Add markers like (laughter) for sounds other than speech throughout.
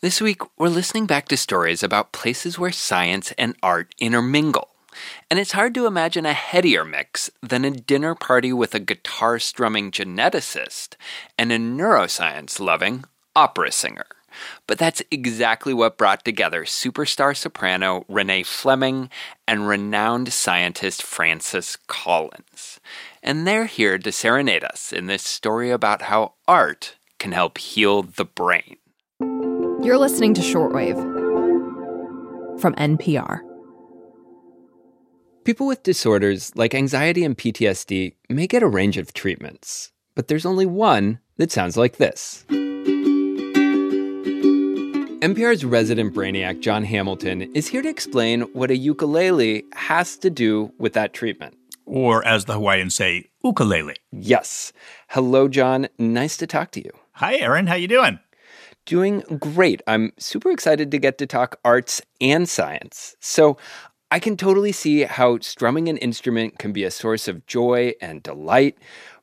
This week, we're listening back to stories about places where science and art intermingle. And it's hard to imagine a headier mix than a dinner party with a guitar strumming geneticist and a neuroscience loving opera singer. But that's exactly what brought together superstar soprano Renee Fleming and renowned scientist Francis Collins. And they're here to serenade us in this story about how art can help heal the brain. You're listening to Shortwave from NPR. People with disorders like anxiety and PTSD may get a range of treatments, but there's only one that sounds like this. NPR's resident brainiac, John Hamilton, is here to explain what a ukulele has to do with that treatment. Or, as the Hawaiians say, ukulele. Yes. Hello, John. Nice to talk to you. Hi, Aaron. How you doing? Doing great. I'm super excited to get to talk arts and science. So, I can totally see how strumming an instrument can be a source of joy and delight.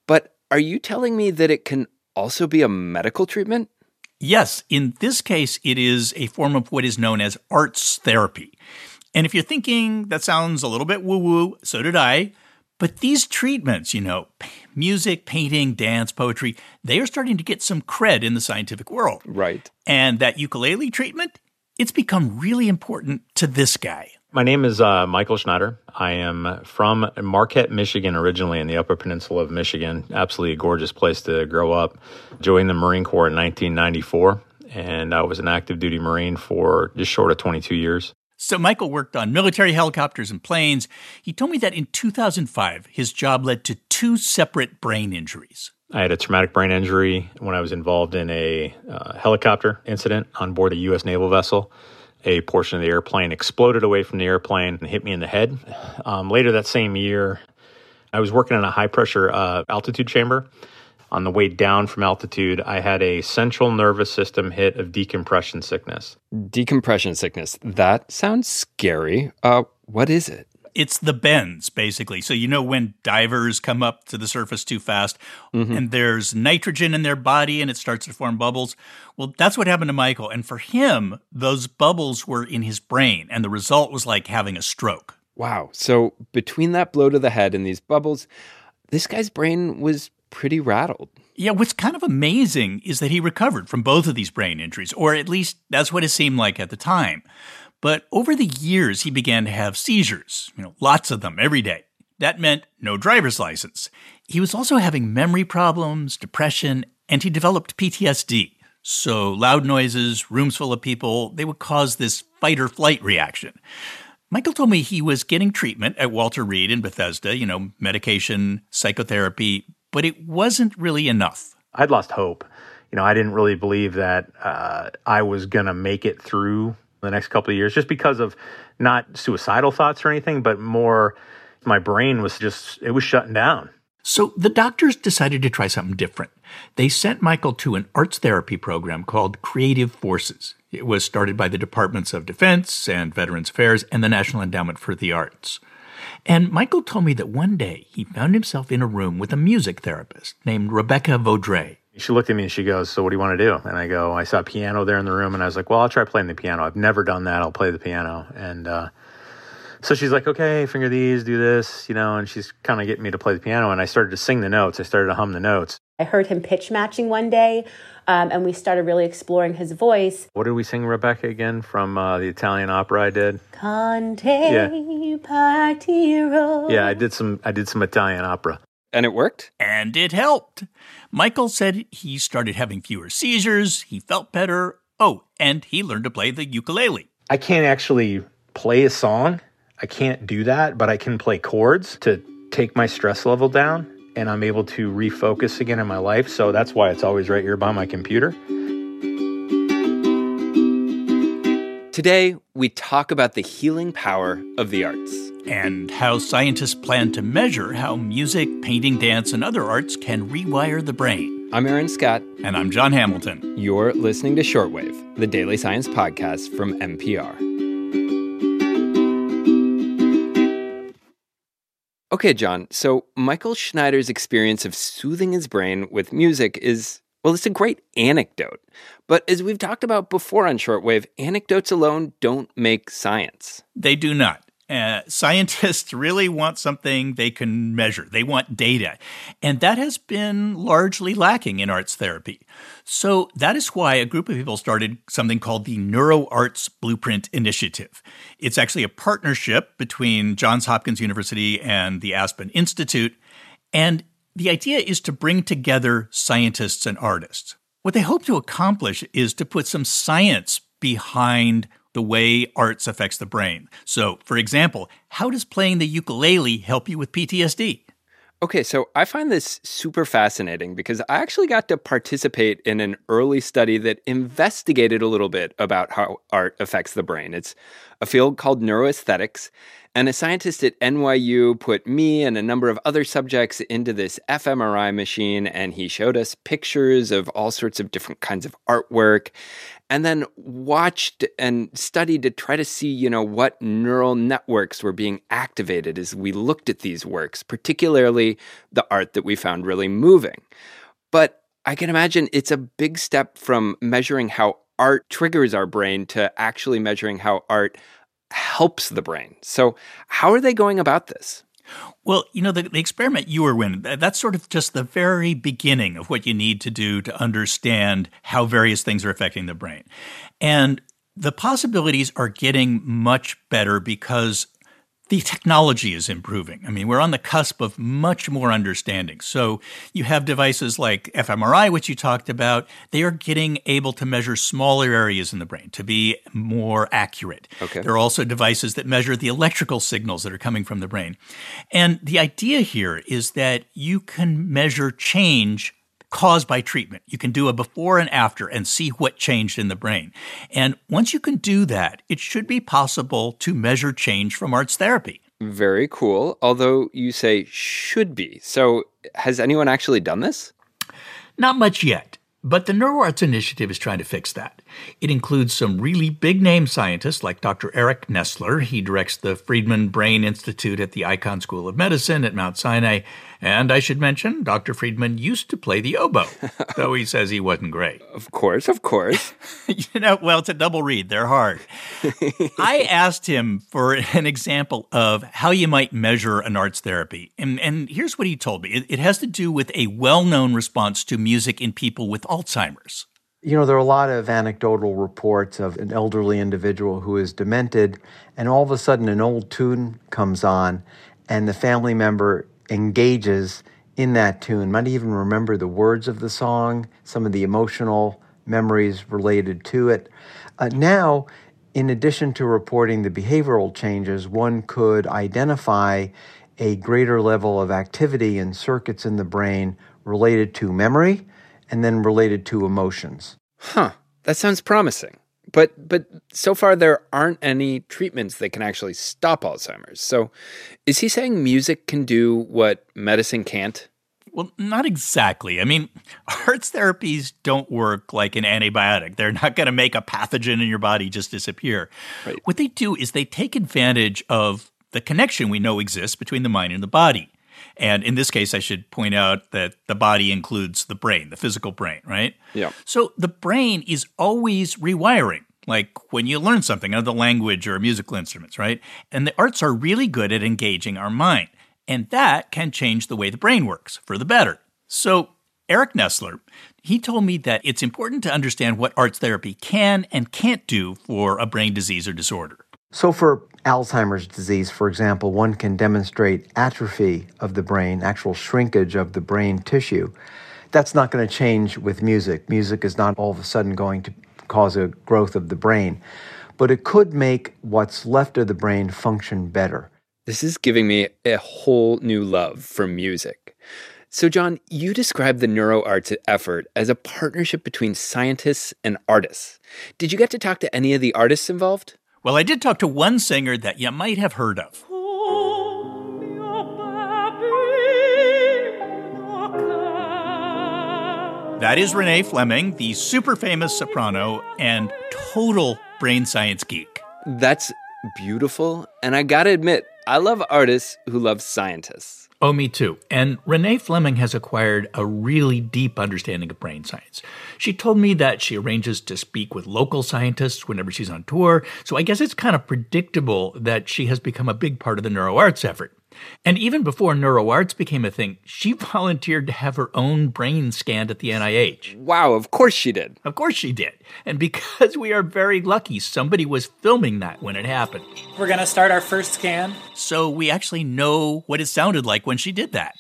But are you telling me that it can also be a medical treatment? Yes. In this case, it is a form of what is known as arts therapy. And if you're thinking that sounds a little bit woo woo, so did I. But these treatments, you know, music, painting, dance, poetry, they are starting to get some cred in the scientific world. Right. And that ukulele treatment, it's become really important to this guy. My name is uh, Michael Schneider. I am from Marquette, Michigan, originally in the Upper Peninsula of Michigan. Absolutely a gorgeous place to grow up. Joined the Marine Corps in 1994, and I was an active duty Marine for just short of 22 years. So, Michael worked on military helicopters and planes. He told me that in 2005, his job led to two separate brain injuries. I had a traumatic brain injury when I was involved in a uh, helicopter incident on board a U.S. naval vessel. A portion of the airplane exploded away from the airplane and hit me in the head. Um, later that same year, I was working in a high pressure uh, altitude chamber. On the way down from altitude, I had a central nervous system hit of decompression sickness. Decompression sickness. That sounds scary. Uh, what is it? It's the bends, basically. So, you know, when divers come up to the surface too fast mm-hmm. and there's nitrogen in their body and it starts to form bubbles. Well, that's what happened to Michael. And for him, those bubbles were in his brain. And the result was like having a stroke. Wow. So, between that blow to the head and these bubbles, this guy's brain was pretty rattled. Yeah, what's kind of amazing is that he recovered from both of these brain injuries, or at least that's what it seemed like at the time. But over the years, he began to have seizures, you know, lots of them every day. That meant no driver's license. He was also having memory problems, depression, and he developed PTSD. So loud noises, rooms full of people, they would cause this fight or flight reaction. Michael told me he was getting treatment at Walter Reed in Bethesda, you know, medication, psychotherapy, but it wasn't really enough. I'd lost hope. You know, I didn't really believe that uh, I was going to make it through the next couple of years just because of not suicidal thoughts or anything, but more my brain was just, it was shutting down. So the doctors decided to try something different. They sent Michael to an arts therapy program called Creative Forces. It was started by the Departments of Defense and Veterans Affairs and the National Endowment for the Arts. And Michael told me that one day he found himself in a room with a music therapist named Rebecca Vaudreuil. She looked at me and she goes, So what do you want to do? And I go, I saw a piano there in the room and I was like, Well, I'll try playing the piano. I've never done that. I'll play the piano. And uh, so she's like, Okay, finger these, do this, you know, and she's kind of getting me to play the piano. And I started to sing the notes. I started to hum the notes. I heard him pitch matching one day, um, and we started really exploring his voice. What did we sing, Rebecca, again from uh, the Italian opera I did? Conte yeah. partiro. Yeah, I did some. I did some Italian opera. And it worked? And it helped. Michael said he started having fewer seizures, he felt better. Oh, and he learned to play the ukulele. I can't actually play a song. I can't do that, but I can play chords to take my stress level down and I'm able to refocus again in my life. So that's why it's always right here by my computer. Today, we talk about the healing power of the arts and how scientists plan to measure how music, painting, dance, and other arts can rewire the brain. I'm Aaron Scott. And I'm John Hamilton. You're listening to Shortwave, the daily science podcast from NPR. Okay, John, so Michael Schneider's experience of soothing his brain with music is Well, it's a great anecdote. But as we've talked about before on Shortwave, anecdotes alone don't make science. They do not. Uh, scientists really want something they can measure. They want data. And that has been largely lacking in arts therapy. So that is why a group of people started something called the NeuroArts Blueprint Initiative. It's actually a partnership between Johns Hopkins University and the Aspen Institute. And the idea is to bring together scientists and artists. What they hope to accomplish is to put some science behind the way arts affects the brain. So, for example, how does playing the ukulele help you with PTSD? Okay, so I find this super fascinating because I actually got to participate in an early study that investigated a little bit about how art affects the brain. It's a field called neuroaesthetics, and a scientist at NYU put me and a number of other subjects into this fMRI machine, and he showed us pictures of all sorts of different kinds of artwork and then watched and studied to try to see, you know, what neural networks were being activated as we looked at these works, particularly the art that we found really moving. But I can imagine it's a big step from measuring how art triggers our brain to actually measuring how art helps the brain. So, how are they going about this? Well, you know, the, the, experiment you were in, that's sort of just the very beginning of what you need to do to understand how various things are affecting the brain. And the possibilities are getting much better because the technology is improving. I mean, we're on the cusp of much more understanding. So you have devices like fMRI, which you talked about. They are getting able to measure smaller areas in the brain to be more accurate. Okay. There are also devices that measure the electrical signals that are coming from the brain. And the idea here is that you can measure change caused by treatment. You can do a before and after and see what changed in the brain. And once you can do that, it should be possible to measure change from arts therapy. Very cool. Although you say should be. So, has anyone actually done this? Not much yet. But the NeuroArts Initiative is trying to fix that. It includes some really big name scientists like Dr. Eric Nestler. He directs the Friedman Brain Institute at the Icahn School of Medicine at Mount Sinai. And I should mention, Dr. Friedman used to play the oboe, (laughs) though he says he wasn't great. Of course, of course. (laughs) you know, well, it's a double reed. They're hard. (laughs) I asked him for an example of how you might measure an arts therapy. And, and here's what he told me it, it has to do with a well known response to music in people with Alzheimer's. You know, there are a lot of anecdotal reports of an elderly individual who is demented, and all of a sudden an old tune comes on, and the family member engages in that tune, might even remember the words of the song, some of the emotional memories related to it. Uh, now, in addition to reporting the behavioral changes, one could identify a greater level of activity in circuits in the brain related to memory and then related to emotions. Huh, that sounds promising. But but so far there aren't any treatments that can actually stop Alzheimer's. So is he saying music can do what medicine can't? Well, not exactly. I mean, (laughs) arts therapies don't work like an antibiotic. They're not going to make a pathogen in your body just disappear. Right. What they do is they take advantage of the connection we know exists between the mind and the body. And in this case, I should point out that the body includes the brain, the physical brain, right? Yeah. So the brain is always rewiring like when you learn something, another language or musical instruments, right? And the arts are really good at engaging our mind. And that can change the way the brain works for the better. So, Eric Nestler, he told me that it's important to understand what arts therapy can and can't do for a brain disease or disorder. So, for Alzheimer's disease, for example, one can demonstrate atrophy of the brain, actual shrinkage of the brain tissue. That's not going to change with music. Music is not all of a sudden going to cause a growth of the brain, but it could make what's left of the brain function better. This is giving me a whole new love for music. So, John, you described the NeuroArts effort as a partnership between scientists and artists. Did you get to talk to any of the artists involved? Well, I did talk to one singer that you might have heard of. That is Renee Fleming, the super famous soprano and total brain science geek. That's beautiful. And I gotta admit, I love artists who love scientists. Oh, me too. And Renee Fleming has acquired a really deep understanding of brain science. She told me that she arranges to speak with local scientists whenever she's on tour, so I guess it's kind of predictable that she has become a big part of the neuroarts effort. And even before neuroarts became a thing, she (laughs) volunteered to have her own brain scanned at the NIH. Wow, of course she did. Of course she did. And because we are very lucky, somebody was filming that when it happened. We're going to start our first scan. So we actually know what it sounded like when she did that.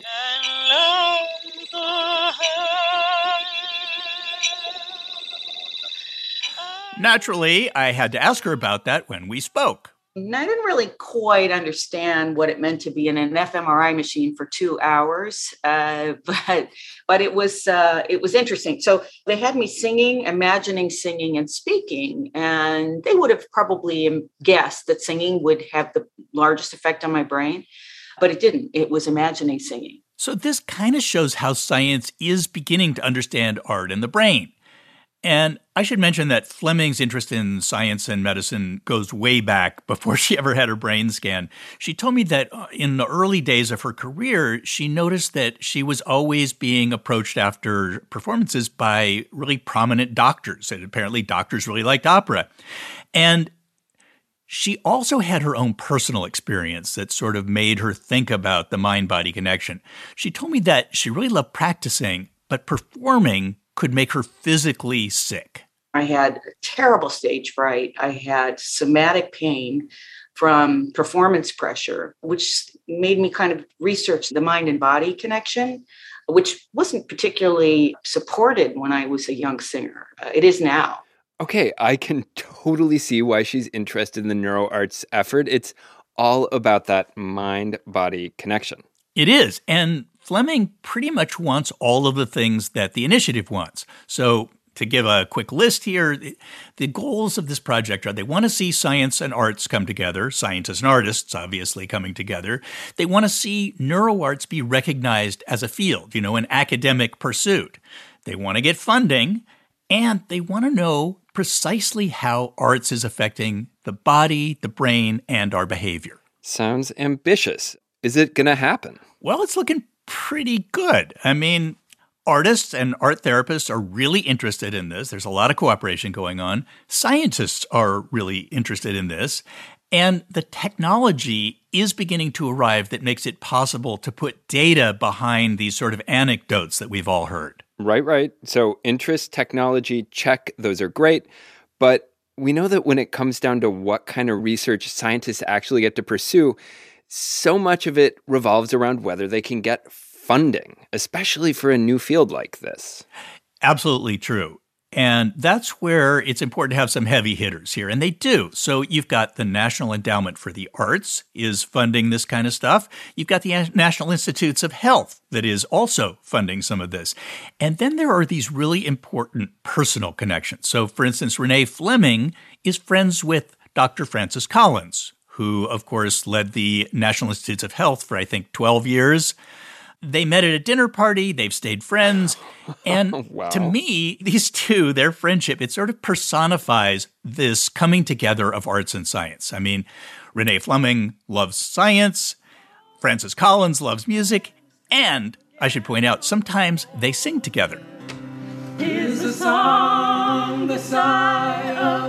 Naturally, I had to ask her about that when we spoke. I didn't really quite understand what it meant to be in an fMRI machine for two hours, uh, (laughs) but but it was uh, it was interesting. So they had me singing, imagining singing and speaking, and they would have probably guessed that singing would have the largest effect on my brain, but it didn't. It was imagining singing. So this kind of shows how science is beginning to understand art and the brain. And I should mention that Fleming's interest in science and medicine goes way back (laughs) before she ever had her brain scan. She told me that uh, in the early days of her career, she noticed that she was always being approached after performances by really prominent doctors. And apparently, doctors really liked opera. And she also had her own personal experience that sort of made her think about the mind body connection. She told me that she really loved practicing, but performing could make her physically sick. I had terrible stage fright. I had somatic pain from performance pressure, which made me kind of research the mind and body connection, which wasn't particularly supported when I was a young singer. It is now. Okay, I can (laughs) totally see why she's interested in the neuroarts effort. It's all about that mind body connection. It is. And Fleming pretty much wants all of the things that the initiative wants. So, to give a quick list here, the goals of this project are they want to see science and arts come together, scientists and artists obviously coming together. They want to see neuroarts be recognized as a field, you know, an academic pursuit. They want to get funding, and they want to know precisely how arts is affecting the body, the brain, and our behavior. Sounds ambitious. Is it going to happen? Well, it's looking pretty good. I mean, artists and art therapists are really interested in this. There's a lot of cooperation going on. Scientists are really interested in this. And the technology is beginning to arrive that makes it possible to put data behind these sort of anecdotes that we've all heard. Right, right. So, interest, technology, check, those are great. But we know that when it comes down to what kind of research scientists actually get to pursue, so much of it revolves around whether they can get funding, especially for a new field like this. Absolutely true. And that's where it's important to have some heavy hitters here, and they do. So you've got the National Endowment for the Arts is funding this kind of stuff. You've got the National Institutes of Health that is also funding some of this. And then there are these really important personal connections. So for instance, Renee Fleming is friends with Dr. Francis Collins, who, of course, led the National Institutes of Health for, I think, 12 years. They met at a dinner party, they've stayed friends. (laughs) And oh, wow. to me, these two, their friendship, it sort of personifies this coming together of arts and science. I mean, Renee Fleming loves science, Francis Collins loves music, and I should point out, sometimes they sing together. Here's a song, the sigh of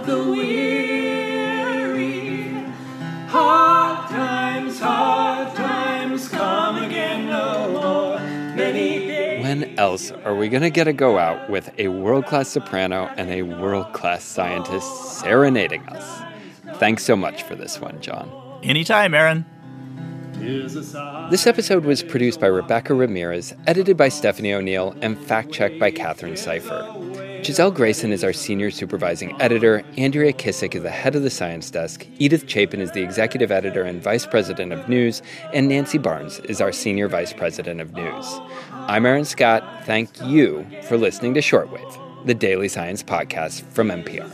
else are we going to get to go out with a world class soprano and a world class scientist serenading us? Thanks so much for this one, John. Anytime, Aaron. This episode was produced by Rebecca Ramirez, edited by Stephanie O'Neill, and fact checked by Catherine Sypher. Giselle Grayson is our senior supervising editor. Andrea Kissack is the head of the science desk. Edith Chapin is the executive editor and vice president of news. And Nancy Barnes is our senior vice president of news. I'm Aaron Scott. Thank you for listening to Shortwave, the daily science podcast from NPR.